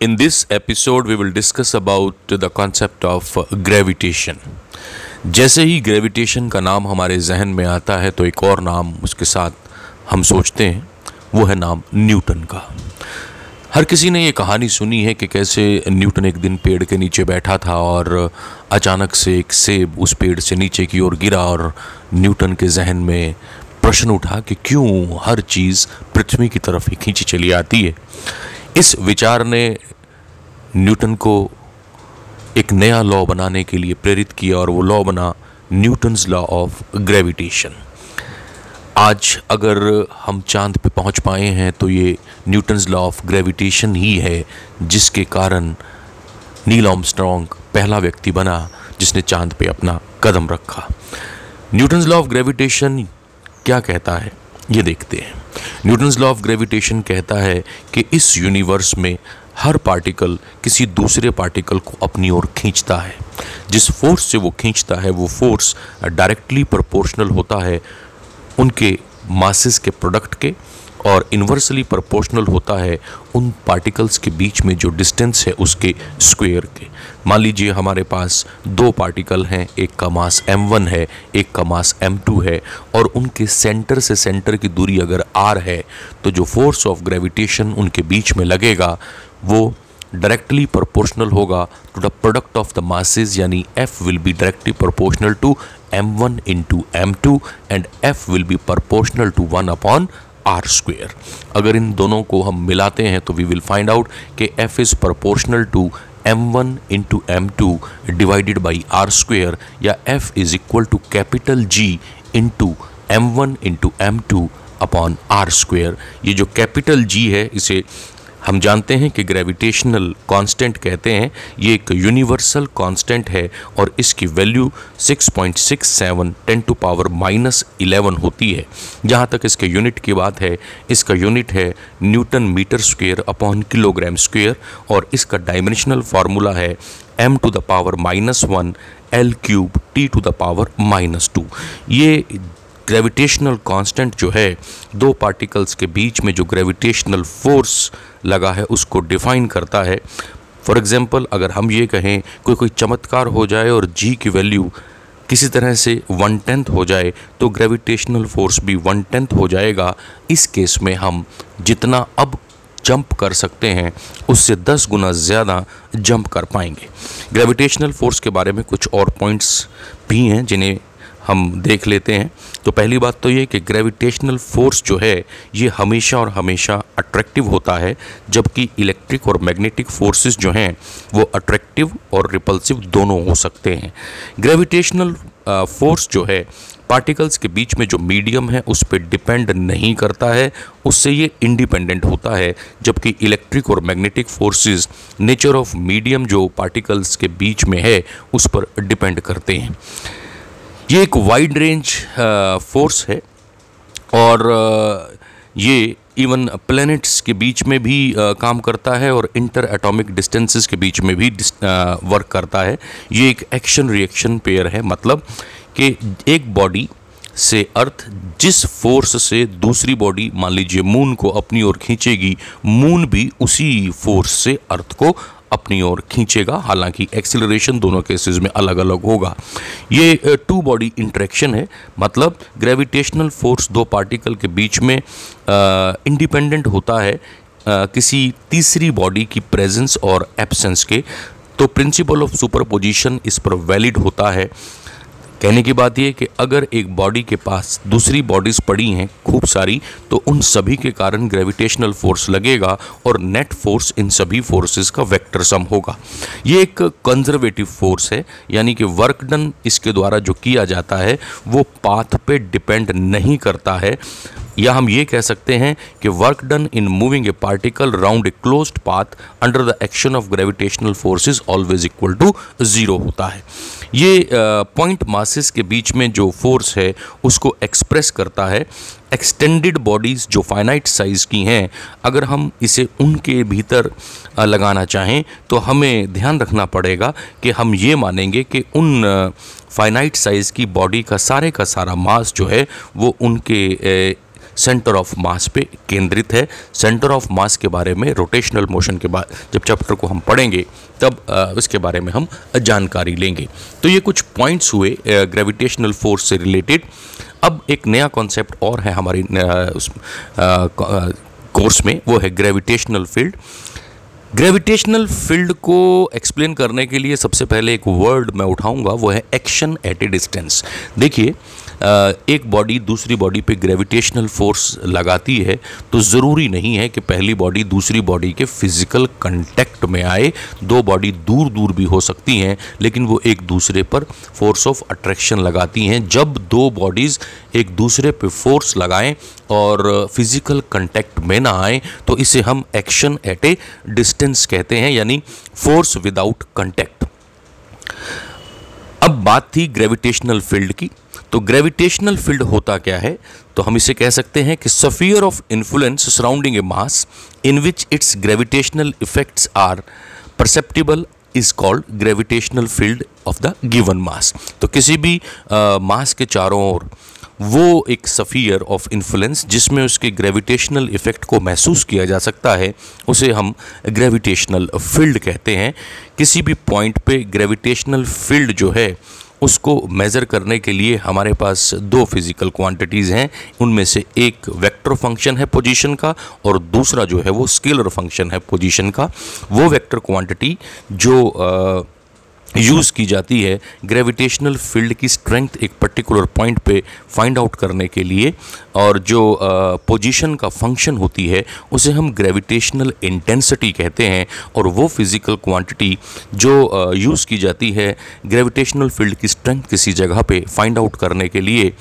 In this episode, we will discuss about the concept of gravitation. जैसे ही gravitation का नाम हमारे जहन में आता है तो एक और नाम उसके साथ हम सोचते हैं वो है नाम न्यूटन का हर किसी ने ये कहानी सुनी है कि कैसे न्यूटन एक दिन पेड़ के नीचे बैठा था और अचानक से एक सेब उस पेड़ से नीचे की ओर गिरा और न्यूटन के जहन में प्रश्न उठा कि क्यों हर चीज़ पृथ्वी की तरफ़ ही खींची चली आती है इस विचार ने न्यूटन को एक नया लॉ बनाने के लिए प्रेरित किया और वो लॉ बना न्यूटन्स लॉ ऑफ़ ग्रेविटेशन। आज अगर हम चाँद पे पहुँच पाए हैं तो ये न्यूटन्स लॉ ऑफ़ ग्रेविटेशन ही है, जिसके कारण नील आर्मस्ट्रॉन्ग पहला व्यक्ति बना जिसने चाँद पे अपना कदम रखा। न्यूटन्स लॉ ऑफ़ ग्रेविटेशन क्या कहता है, ये देखते हैं। न्यूटन्स लॉ ऑफ़ ग्रेविटेशन कहता है कि इस यूनिवर्स में हर पार्टिकल किसी दूसरे पार्टिकल को अपनी ओर खींचता है। जिस फोर्स से वो खींचता है, वो फोर्स डायरेक्टली प्रोपोर्शनल होता है उनके मासेस के प्रोडक्ट के और इन्वर्सली प्रोपोर्शनल होता है उन पार्टिकल्स के बीच में जो डिस्टेंस है उसके स्क्वायर के। मान लीजिए हमारे पास दो पार्टिकल हैं, एक का मास m1 है, एक का मास m2 है, और उनके सेंटर से सेंटर की दूरी अगर r है तो जो फोर्स ऑफ़ ग्रेविटेशन उनके बीच में लगेगा, वो डायरेक्टली प्रोपोर्शनल होगा to the product of the masses यानी F will be directly proportional to m1 one into M two and F will be proportional to one upon R square अगर इन दोनों को हम मिलाते हैं तो वी विल फाइंड आउट कि F is proportional to M one into M two divided by R square या F is equal to capital G into M one into M two upon R square ये जो capital G है, इसे हम जानते हैं कि ग्रेविटेशनल कांस्टेंट कहते हैं, ये एक यूनिवर्सल कांस्टेंट है और इसकी value 6.67 ten to power minus eleven होती है। जहाँ तक इसके यूनिट की बात है, इसका यूनिट है newton metre square upon kilogram square और इसका डायमेंशनल फार्मूला है M to the power minus one L cube T to the power minus two ये ग्रेविटेशनल कांस्टेंट जो है, दो पार्टिकल्स के बीच में जो ग्रेविटेशनल फोर्स लगा है, उसको डिफाइन करता है। फॉर एग्ज़ाम्पल अगर हम ये कहें, कोई कोई चमत्कार हो जाए और जी की वैल्यू किसी तरह से वन टेंथ हो जाए तो ग्रेविटेशनल फोर्स भी वन टेंथ हो जाएगा। इस केस में हम जितना अब जंप कर सकते हैं, उससे दस गुना ज़्यादा जंप कर पाएँगे। ग्रेविटेशनल फोर्स के बारे में कुछ और पॉइंट्स भी हैं, जिन्हें हम देख लेते हैं। तो पहली बात तो ये कि ग्रेविटेशनल फोर्स जो है, ये हमेशा और हमेशा अट्रैक्टिव होता है, जबकि इलेक्ट्रिक और मैग्नेटिक फोर्सेस जो हैं, वो अट्रैक्टिव और रिपल्सिव दोनों हो सकते हैं। ग्रेविटेशनल फोर्स जो है पार्टिकल्स के बीच में जो मीडियम है, उस पर डिपेंड नहीं करता है, उससे ये इंडिपेंडेंट होता है, जबकि इलेक्ट्रिक और magnetic forces nature of medium जो पार्टिकल्स के बीच में है, उस पर डिपेंड करते हैं। ये एक वाइड रेंज फोर्स है और ये इवन प्लैनेट्स के बीच में भी काम करता है और इंटर एटॉमिक डिस्टेंसेस के बीच में भी वर्क करता है। ये एक एक्शन रिएक्शन पेयर है मतलब कि एक बॉडी से अर्थ जिस फोर्स से दूसरी बॉडी मान लीजिए मून को अपनी ओर खींचेगी मून भी उसी फोर्स से अर्थ को अपनी ओर खींचेगा। हालाँकि एक्सिलरेशन दोनों केसेस में अलग अलग होगा। ये टू बॉडी इंट्रैक्शन है। मतलब ग्रेविटेशनल फोर्स दो पार्टिकल के बीच में इंडिपेंडेंट होता है आ, किसी तीसरी बॉडी की प्रेजेंस और एब्सेंस के। तो प्रिंसिपल ऑफ़ सुपरपोजिशन इस पर वैलिड होता है। कहने की बात यह कि अगर एक बॉडी के पास दूसरी बॉडीज़ पड़ी हैं खूब सारी तो उन सभी के कारण ग्रेविटेशनल फोर्स लगेगा और नेट फोर्स इन सभी फोर्सेस का वेक्टर सम होगा। ये एक कंजर्वेटिव फोर्स है, यानी कि वर्क डन इसके द्वारा जो किया जाता है, वो पाथ पे डिपेंड नहीं करता है। या हम ये कह सकते हैं कि work done in moving a particle round a closed path under the action of gravitational forces always equal to zero होता है। ये पॉइंट uh, मासेस के बीच में जो फोर्स है उसको एक्सप्रेस करता है एक्सटेंडेड बॉडीज़ जो फाइनाइट साइज़ की हैं। अगर हम इसे उनके भीतर लगाना चाहें तो हमें ध्यान रखना पड़ेगा कि हम ये मानेंगे कि उन फाइनाइट साइज़ की बॉडी का सारे का सारा मास जो है वो उनके सेंटर ऑफ़ मास पे केंद्रित है। सेंटर ऑफ़ मास के बारे में, रोटेशनल मोशन के बाद जब चैप्टर को हम पढ़ेंगे, तब उसके बारे में हम जानकारी लेंगे। तो ये कुछ पॉइंट्स हुए ग्रेविटेशनल फोर्स से रिलेटेड अब एक नया कॉन्सेप्ट और है हमारी उस कोर्स में, वो है ग्रेविटेशनल फ़ील्ड ग्रेविटेशनल फ़ील्ड को एक्सप्लेन करने के लिए सबसे पहले एक वर्ड मैं उठाऊँगा, वो है एक्शन एट ए डिस्टेंस देखिए एक बॉडी दूसरी बॉडी पे ग्रेविटेशनल फोर्स लगाती है तो ज़रूरी नहीं है कि पहली बॉडी दूसरी बॉडी के फ़िज़िकल कंटेक्ट में आए। दो बॉडी दूर दूर भी हो सकती हैं, लेकिन वो एक दूसरे पर फोर्स ऑफ़ अट्रैक्शन लगाती हैं। जब दो बॉडीज़ एक दूसरे पे फोर्स लगाएँ और फ़िज़िकल कंटेक्ट में ना आए तो इसे हम एक्शन एट ए डिस्टेंस कहते हैं, यानी फोर्स विदाउट कंटेक्ट बात थी ग्रेविटेशनल फ़ील्ड की। तो ग्रेविटेशनल फ़ील्ड होता क्या है? तो हम इसे कह सकते हैं कि sphere of influence surrounding a mass in which its gravitational effects are perceptible is called gravitational field of the given mass तो किसी भी मास के चारों ओर वो एक सफ़ियर ऑफ़ इन्फ्लुएंस जिसमें उसके ग्रेविटेशनल इफ़ेक्ट को महसूस किया जा सकता है उसे हम ग्रेविटेशनल फ़ील्ड कहते हैं। किसी भी पॉइंट पे ग्रेविटेशनल फ़ील्ड जो है उसको मेज़र करने के लिए हमारे पास दो फ़िज़िकल क्वांटिटीज़ हैं। उनमें से एक वेक्टर फ़ंक्शन है पोजीशन का और दूसरा जो है वो स्केलर फ़ंक्शन है पोजीशन का। वो वेक्टर क्वांटिटी जो आ, यूज़ की जाती है ग्रेविटेशनल फ़ील्ड की स्ट्रेंथ एक पर्टिकुलर पॉइंट पे फाइंड आउट करने के लिए और जो पोजीशन का फ़ंक्शन होती है उसे हम ग्रेविटेशनल इंटेंसिटी कहते हैं और वो फ़िज़िकल क्वांटिटी जो यूज़ की जाती है ग्रेविटेशनल फ़ील्ड की स्ट्रेंथ किसी जगह पे फाइंड आउट करने के लिए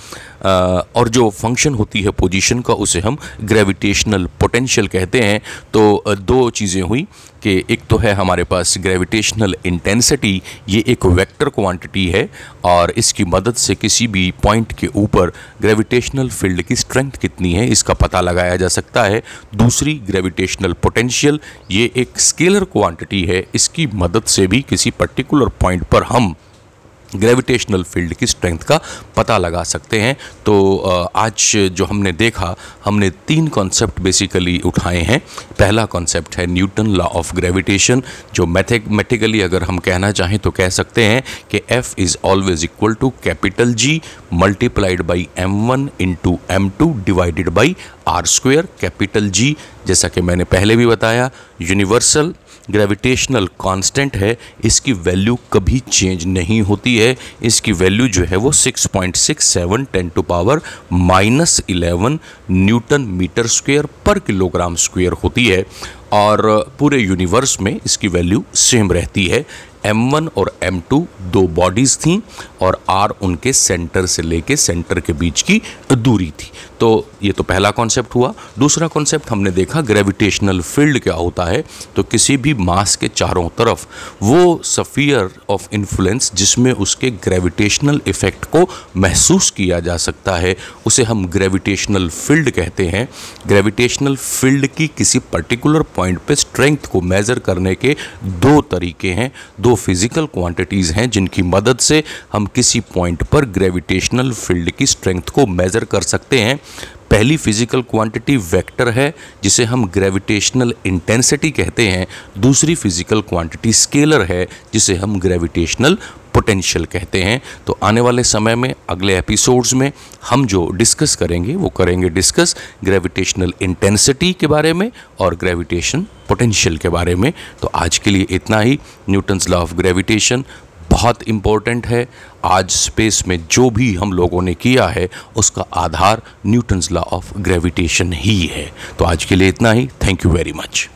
और जो फ़ंक्शन होती है पोजीशन का, उसे हम ग्रेविटेशनल पोटेंशियल कहते हैं। तो दो चीज़ें हुई कि एक तो है हमारे पास ग्रेविटेशनल इंटेंसिटी ये एक वेक्टर क्वांटिटी है, और इसकी मदद से किसी भी पॉइंट के ऊपर ग्रेविटेशनल फ़ील्ड की स्ट्रेंथ कितनी है, इसका पता लगाया जा सकता है। दूसरी ग्रेविटेशनल पोटेंशियल ये एक स्केलर क्वांटिटी है, इसकी मदद से भी किसी पर्टिकुलर पॉइंट पर हम ग्रेविटेशनल फ़ील्ड की स्ट्रेंथ का पता लगा सकते हैं। तो आज जो हमने देखा, हमने तीन कॉन्सेप्ट बेसिकली उठाए हैं। पहला कॉन्सेप्ट है न्यूटन लॉ ऑफ़ ग्रेविटेशन जो मैथमेटिकली अगर हम कहना चाहें तो कह सकते हैं कि F is always equal to capital G multiplied by M one into M two divided by R square capital G जैसा कि मैंने पहले भी बताया यूनिवर्सल ग्रेविटेशनल कांस्टेंट है, इसकी वैल्यू कभी चेंज नहीं होती है। इसकी वैल्यू जो है वो 6.67 ten to power minus eleven newton metre square पर किलोग्राम स्क्वेयर होती है। और पूरे यूनिवर्स में इसकी वैल्यू सेम रहती है। M1 और M2 दो बॉडीज़ थी और R उनके सेंटर से लेके सेंटर के बीच की दूरी थी। तो ये तो पहला कॉन्सेप्ट हुआ। दूसरा कॉन्सेप्ट हमने देखा ग्रेविटेशनल फ़ील्ड क्या होता है तो किसी भी मास के चारों तरफ़ वो सफ़ियर ऑफ़ इन्फ्लुएंस जिसमें उसके ग्रेविटेशनल इफ़ेक्ट को महसूस किया जा सकता है, उसे हम ग्रेविटेशनल फ़ील्ड कहते हैं। ग्रेविटेशनल फ़ील्ड की किसी पर्टिकुलर पॉइंट पे स्ट्रेंथ को मेज़र करने के दो तरीके हैं फ़िज़िकल क्वांटिटीज़ हैं, जिनकी मदद से हम किसी पॉइंट पर ग्रेविटेशनल फ़ील्ड की स्ट्रेंथ को मेज़र कर सकते हैं। पहली फ़िज़िकल क्वांटिटी वेक्टर है, जिसे हम ग्रेविटेशनल इंटेंसिटी कहते हैं। दूसरी फ़िज़िकल क्वांटिटी स्केलर है, जिसे हम ग्रेविटेशनल पोटेंशियल कहते हैं। तो आने वाले समय में, अगले एपिसोड्स में हम जो डिस्कस करेंगे, वो करेंगे डिस्कस ग्रेविटेशनल इंटेंसिटी के बारे में और ग्रेविटेशन पोटेंशियल के बारे में। तो आज के लिए इतना ही। न्यूटन्स लॉ ऑफ़ ग्रेविटेशन बहुत इम्पोर्टेंट है। आज स्पेस में जो भी हम लोगों ने किया है, उसका आधार न्यूटन्स लॉ ऑफ़ ग्रेविटेशन ही है। तो आज के लिए इतना ही। Thank you very much